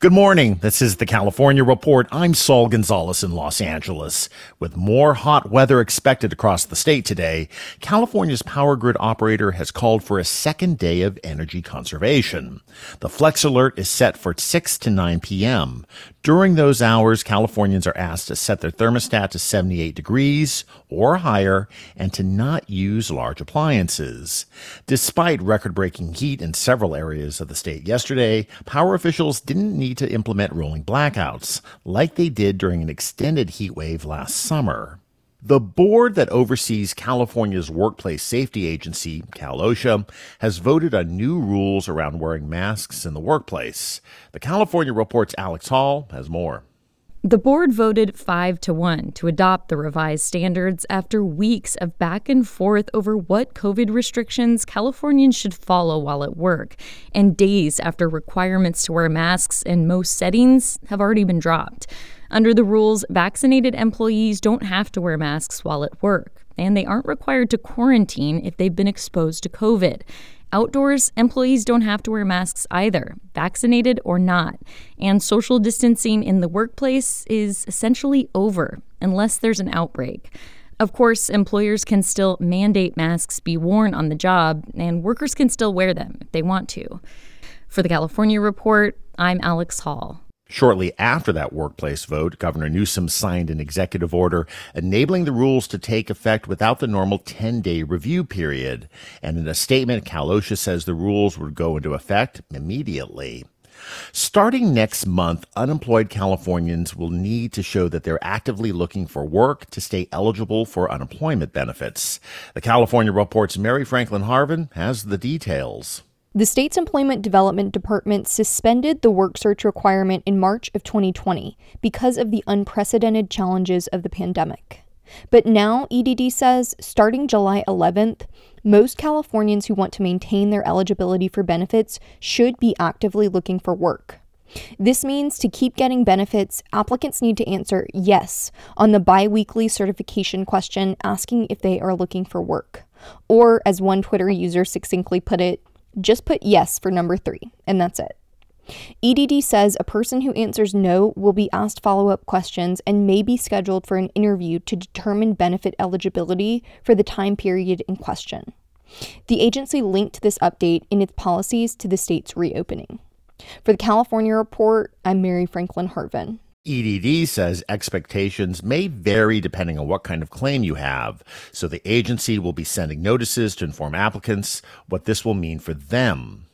Good morning. This is the California Report. I'm Saul Gonzalez in Los Angeles. With more hot weather expected across the state today, California's power grid operator has called for a second day of energy conservation. The flex alert is set for 6 to 9 p.m. During those hours, Californians are asked to set their thermostat to 78 degrees or higher and to not use large appliances. Despite record breaking heat in several areas of the state yesterday, power officials didn't need to implement rolling blackouts like they did during an extended heat wave last summer. The board that oversees California's workplace safety agency, Cal OSHA, has voted on new rules around wearing masks in the workplace. The California Report's Alex Hall has more. The board voted 5 to 1 to adopt the revised standards after weeks of back and forth over what COVID restrictions Californians should follow while at work, and days after requirements to wear masks in most settings have already been dropped. Under the rules, vaccinated employees don't have to wear masks while at work, and they aren't required to quarantine if they've been exposed to COVID. Outdoors, employees don't have to wear masks either, vaccinated or not. And social distancing in the workplace is essentially over unless there's an outbreak. Of course, employers can still mandate masks be worn on the job, and workers can still wear them if they want to. For the California Report, I'm Alex Hall. Shortly after that workplace vote, Governor Newsom signed an executive order enabling the rules to take effect without the normal 10 day review period. And in a statement, Cal OSHA says the rules would go into effect immediately. Starting next month, unemployed Californians will need to show that they're actively looking for work to stay eligible for unemployment benefits. The California Report's Mary Franklin Harvin has the details. The state's Employment Development Department suspended the work search requirement in March of 2020 because of the unprecedented challenges of the pandemic. But now, EDD says, starting July 11th, most Californians who want to maintain their eligibility for benefits should be actively looking for work. This means to keep getting benefits, applicants need to answer yes on the bi weekly certification question asking if they are looking for work. Or, as one Twitter user succinctly put it, just put yes for number three, and that's it. EDD says a person who answers no will be asked follow up questions and may be scheduled for an interview to determine benefit eligibility for the time period in question. The agency linked this update in its policies to the state's reopening. For the California Report, I'm Mary Franklin Harvin. EDD says expectations may vary depending on what kind of claim you have, so the agency will be sending notices to inform applicants what this will mean for them.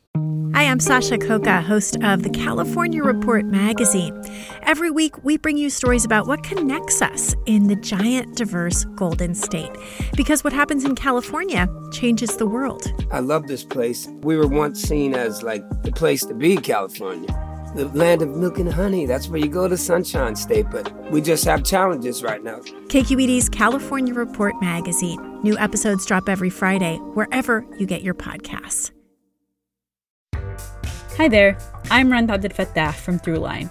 Hi, I'm Sasha Khokha, host of the California Report magazine. Every week, we bring you stories about what connects us in the giant, diverse Golden State. Because what happens in California changes the world. I love this place. We were once seen as like the place to be, California the land of milk and honey. That's where you go to Sunshine State, but we just have challenges right now. KQED's California Report magazine. New episodes drop every Friday, wherever you get your podcasts. Hi there, I'm Rund Abdelfatah from Throughline.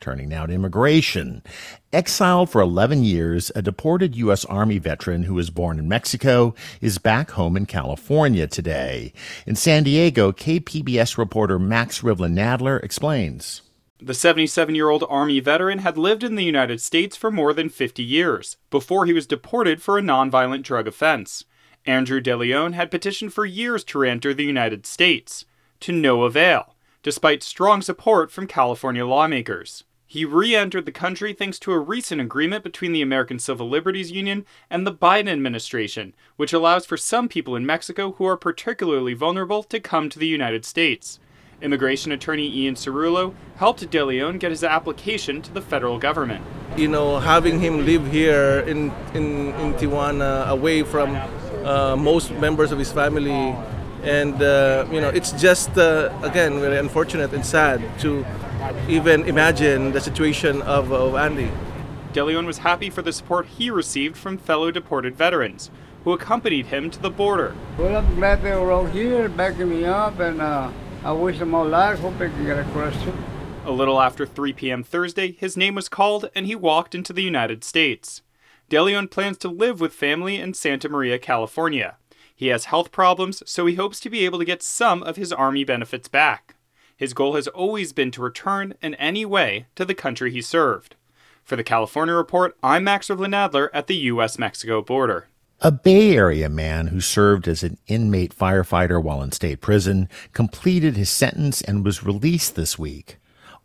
Turning now to immigration. Exiled for 11 years, a deported U.S. Army veteran who was born in Mexico is back home in California today. In San Diego, KPBS reporter Max Rivlin Nadler explains. The 77 year old Army veteran had lived in the United States for more than 50 years before he was deported for a nonviolent drug offense. Andrew DeLeon had petitioned for years to re enter the United States, to no avail, despite strong support from California lawmakers. He re entered the country thanks to a recent agreement between the American Civil Liberties Union and the Biden administration, which allows for some people in Mexico who are particularly vulnerable to come to the United States. Immigration attorney Ian Cerullo helped De Leon get his application to the federal government. You know, having him live here in, in, in Tijuana, away from uh, most members of his family, and uh, you know, it's just, uh, again, very unfortunate and sad to even imagine the situation of, of Andy. De Leon was happy for the support he received from fellow deported veterans who accompanied him to the border. Well, I'm glad they were all here backing me up, and uh, I wish them all luck. Hope they can get across too. A little after 3 p.m. Thursday, his name was called and he walked into the United States. De Leon plans to live with family in Santa Maria, California. He has health problems, so he hopes to be able to get some of his Army benefits back. His goal has always been to return in any way to the country he served. For the California Report, I'm Max Rivlin Nadler at the U.S. Mexico border. A Bay Area man who served as an inmate firefighter while in state prison completed his sentence and was released this week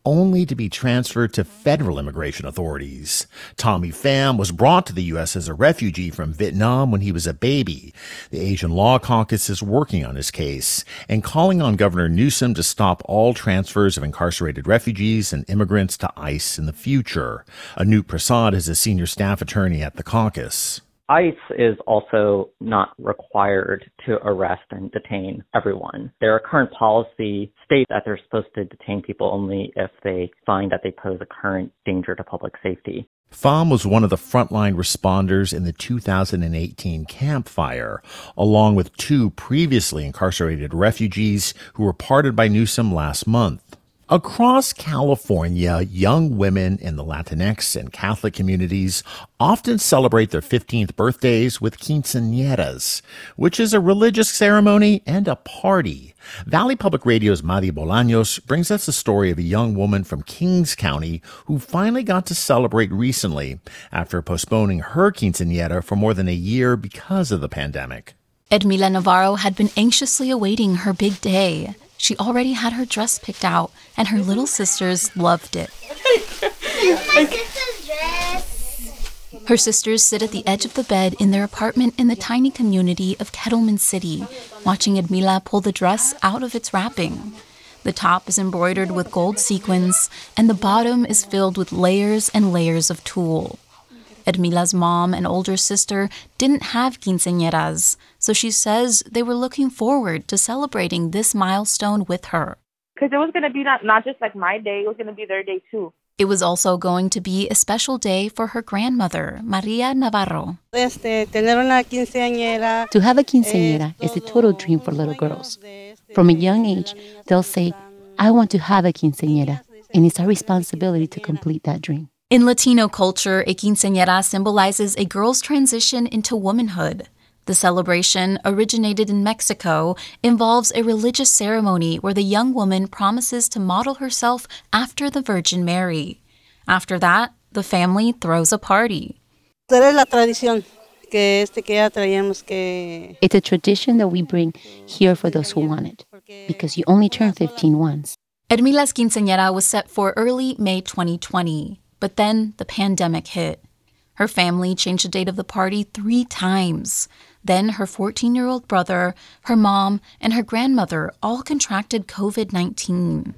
only to be transferred to federal immigration authorities. Tommy Pham was brought to the U.S. as a refugee from Vietnam when he was a baby. The Asian Law Caucus is working on his case and calling on Governor Newsom to stop all transfers of incarcerated refugees and immigrants to ICE in the future. Anoop Prasad is a senior staff attorney at the caucus. ICE is also not required to arrest and detain everyone. Their current policy states that they're supposed to detain people only if they find that they pose a current danger to public safety. Pham was one of the frontline responders in the 2018 Camp Fire, along with two previously incarcerated refugees who were pardoned by Newsom last month. Across California, young women in the Latinx and Catholic communities often celebrate their 15th birthdays with quinceañeras, which is a religious ceremony and a party. Valley Public Radio's Madi Bolaños brings us the story of a young woman from Kings County who finally got to celebrate recently after postponing her quinceañera for more than a year because of the pandemic. Edmila Navarro had been anxiously awaiting her big day. She already had her dress picked out, and her little sisters loved it. Her sisters sit at the edge of the bed in their apartment in the tiny community of Kettleman City, watching Edmila pull the dress out of its wrapping. The top is embroidered with gold sequins, and the bottom is filled with layers and layers of tulle. Edmila's mom and older sister didn't have quinceañeras, so she says they were looking forward to celebrating this milestone with her. Because it was going to be not, not just like my day, it was going to be their day too. It was also going to be a special day for her grandmother, Maria Navarro. To have a quinceañera is a total dream for little girls. From a young age, they'll say, I want to have a quinceañera, and it's our responsibility to complete that dream. In Latino culture, a quinceañera symbolizes a girl's transition into womanhood. The celebration, originated in Mexico, involves a religious ceremony where the young woman promises to model herself after the Virgin Mary. After that, the family throws a party. It's a tradition that we bring here for those who want it, because you only turn 15 once. Edmila's quinceañera was set for early May 2020. But then the pandemic hit. Her family changed the date of the party three times. Then her 14 year old brother, her mom, and her grandmother all contracted COVID 19.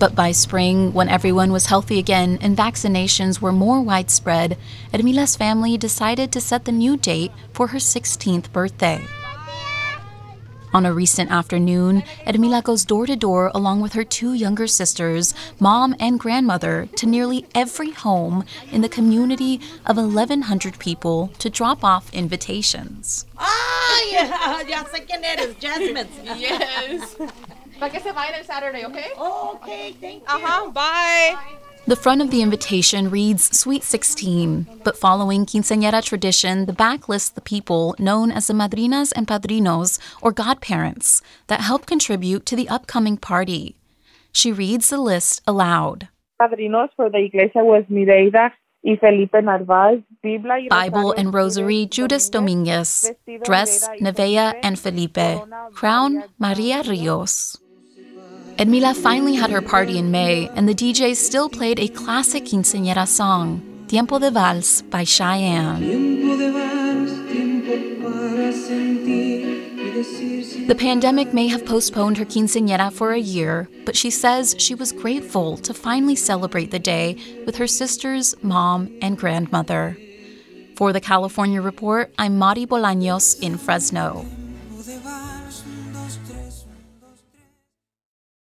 But by spring, when everyone was healthy again and vaccinations were more widespread, Edmila's family decided to set the new date for her 16th birthday. On a recent afternoon, Edmila goes door to door along with her two younger sisters, mom and grandmother, to nearly every home in the community of 1,100 people to drop off invitations. Ah, yeah, ya second quién eres, Jasmine. Yes. ¿Para que se vayan el Saturday, okay? Oh, okay, thank you. Uh-huh, bye. The front of the invitation reads Sweet 16, but following quinceañera tradition, the back lists the people known as the madrinas and padrinos, or godparents, that help contribute to the upcoming party. She reads the list aloud. Padrinos for the iglesia was Mireida y Felipe Narváez, Bible and Rosary, Judas Dominguez. Dress, Nevea and Felipe. Crown, Maria Rios. Edmila finally had her party in May, and the DJs still played a classic quinceañera song, Tiempo de Vals by Chayanne. The pandemic may have postponed her quinceañera for a year, but she says she was grateful to finally celebrate the day with her sisters, mom, and grandmother. For the California Report, I'm Madi Bolaños in Fresno.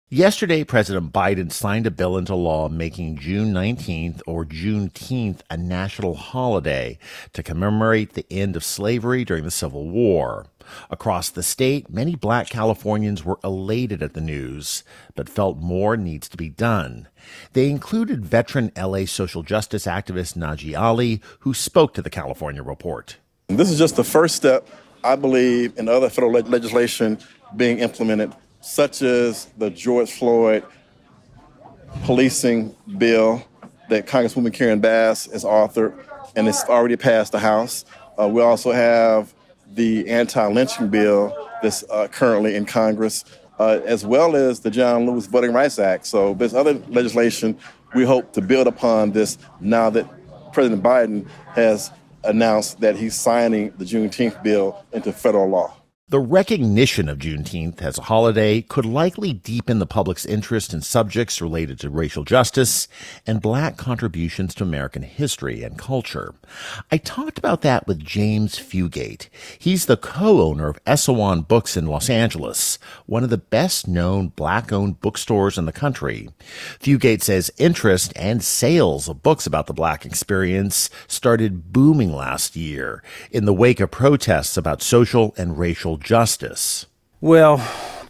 Yesterday, President Biden signed a bill into law making June 19th or Juneteenth a national holiday to commemorate the end of slavery during the Civil War. Across the state, many black Californians were elated at the news, but felt more needs to be done. They included veteran LA social justice activist Najee Ali, who spoke to the California Report. This is just the first step, I believe, in other federal legislation being implemented such as the George Floyd policing bill that Congresswoman Karen Bass has authored, and it's already passed the House. Uh, we also have the anti-lynching bill that's uh, currently in Congress, uh, as well as the John Lewis Voting Rights Act. So there's other legislation we hope to build upon this now that President Biden has announced that he's signing the Juneteenth bill into federal law. The recognition of Juneteenth as a holiday could likely deepen the public's interest in subjects related to racial justice and black contributions to American history and culture. I talked about that with James Fugate. He's the co-owner of Eso Won Books in Los Angeles, one of the best known black-owned bookstores in the country. Fugate says interest and sales of books about the black experience started booming last year in the wake of protests about social and racial justice? Well,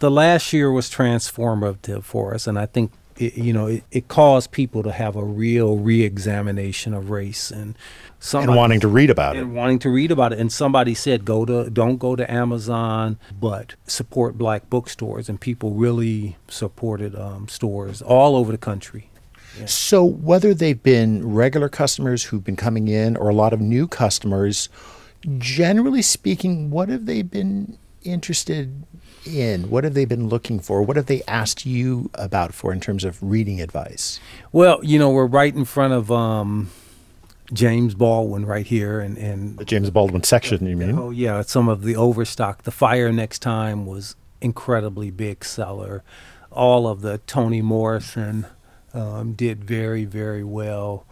the last year was transformative for us, and I think it, you know it, it, caused people to have a real re-examination of race and and wanting to read about and it and wanting to read about it. And somebody said, "Go to don't go to Amazon, but support black bookstores." And people really supported um, stores all over the country. Yeah. So whether they've been regular customers who've been coming in or a lot of new customers generally speaking, what have they been interested in? What have they been looking for? What have they asked you about for in terms of reading advice? Well, you know, we're right in front of um, James Baldwin right here, and, and the James Baldwin section. You mean? Oh yeah, some of the overstock. The Fire Next Time was incredibly big seller. All of the Toni Morrison um, did very very well.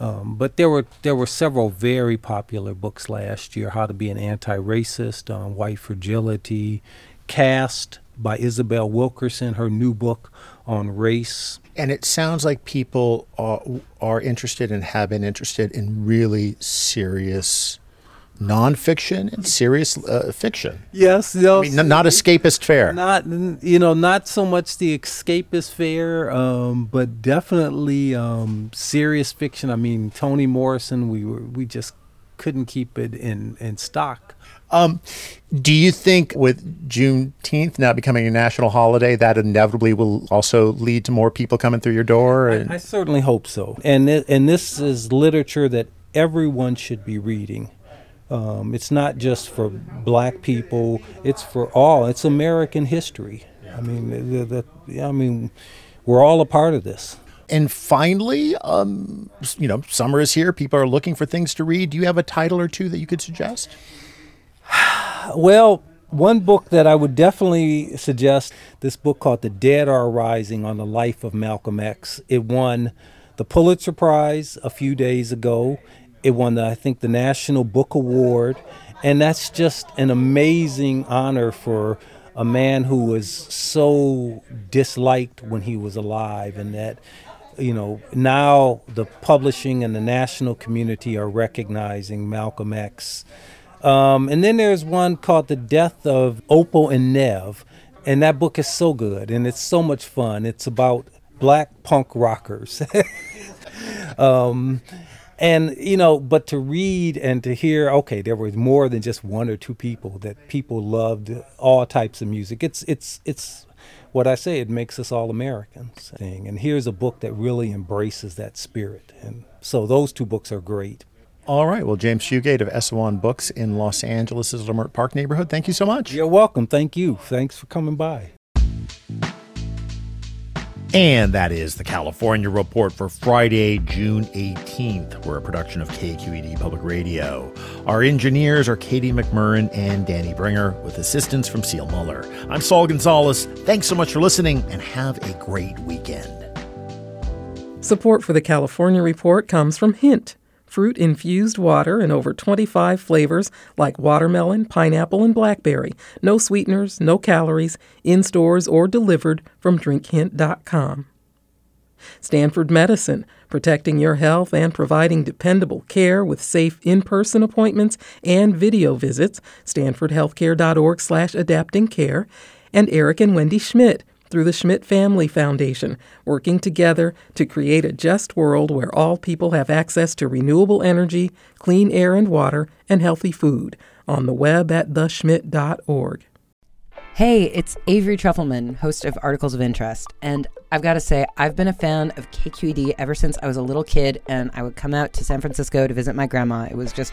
Um, but there were there were several very popular books last year: How to Be an Anti-Racist, um, White Fragility, Caste by Isabel Wilkerson, her new book on race. And it sounds like people are, are interested and have been interested in really serious nonfiction and serious uh, fiction. Yes, yes. I mean, not escapist fare. Not you know, not so much the escapist fare, um, but definitely um, serious fiction. I mean, Toni Morrison, we were we just couldn't keep it in in stock. Um, do you think with Juneteenth now becoming a national holiday, that inevitably will also lead to more people coming through your door? I, I certainly hope so. And th- and this is literature that everyone should be reading. Um, it's not just for black people; it's for all. It's American history. I mean, the, the, I mean, we're all a part of this. And finally, um, you know, summer is here. People are looking for things to read. Do you have a title or two that you could suggest? well, one book that I would definitely suggest this book called The Dead Are Rising on the Life of Malcolm X. It won the Pulitzer Prize a few days ago. It won, the, I think, the National Book Award. And that's just an amazing honor for a man who was so disliked when he was alive, and that, you know, now the publishing and the national community are recognizing Malcolm X. Um, and then there's one called The Death of Opal and Nev. And that book is so good and it's so much fun. It's about black punk rockers. um, and you know but to read and to hear okay there was more than just one or two people that people loved all types of music it's it's it's what i say it makes us all americans thing and here's a book that really embraces that spirit and so those two books are great all right. Well, James Fugate of Eso Won Books in Los Angeles' Leimert Park neighborhood. Thank you so much. You're welcome. Thank you. Thanks for coming by. And that is the California Report for Friday, June 18th. We're a production of KQED Public Radio. Our engineers are Katie McMurran and Danny Bringer, with assistance from Seal Muller. I'm Saul Gonzalez. Thanks so much for listening, and have a great weekend. Support for the California Report comes from Hint fruit infused water in over 25 flavors like watermelon, pineapple, and blackberry. No sweeteners, no calories, in stores or delivered from drinkhint.com. Stanford Medicine, protecting your health and providing dependable care with safe in-person appointments and video visits. stanfordhealthcare.org/adaptingcare and Eric and Wendy Schmidt through the Schmidt Family Foundation, working together to create a just world where all people have access to renewable energy, clean air and water, and healthy food. On the web at theschmidt.org. Hey, it's Avery Trufelman, host of Articles of Interest. And I've got to say, I've been a fan of KQED ever since I was a little kid and I would come out to San Francisco to visit my grandma. It was just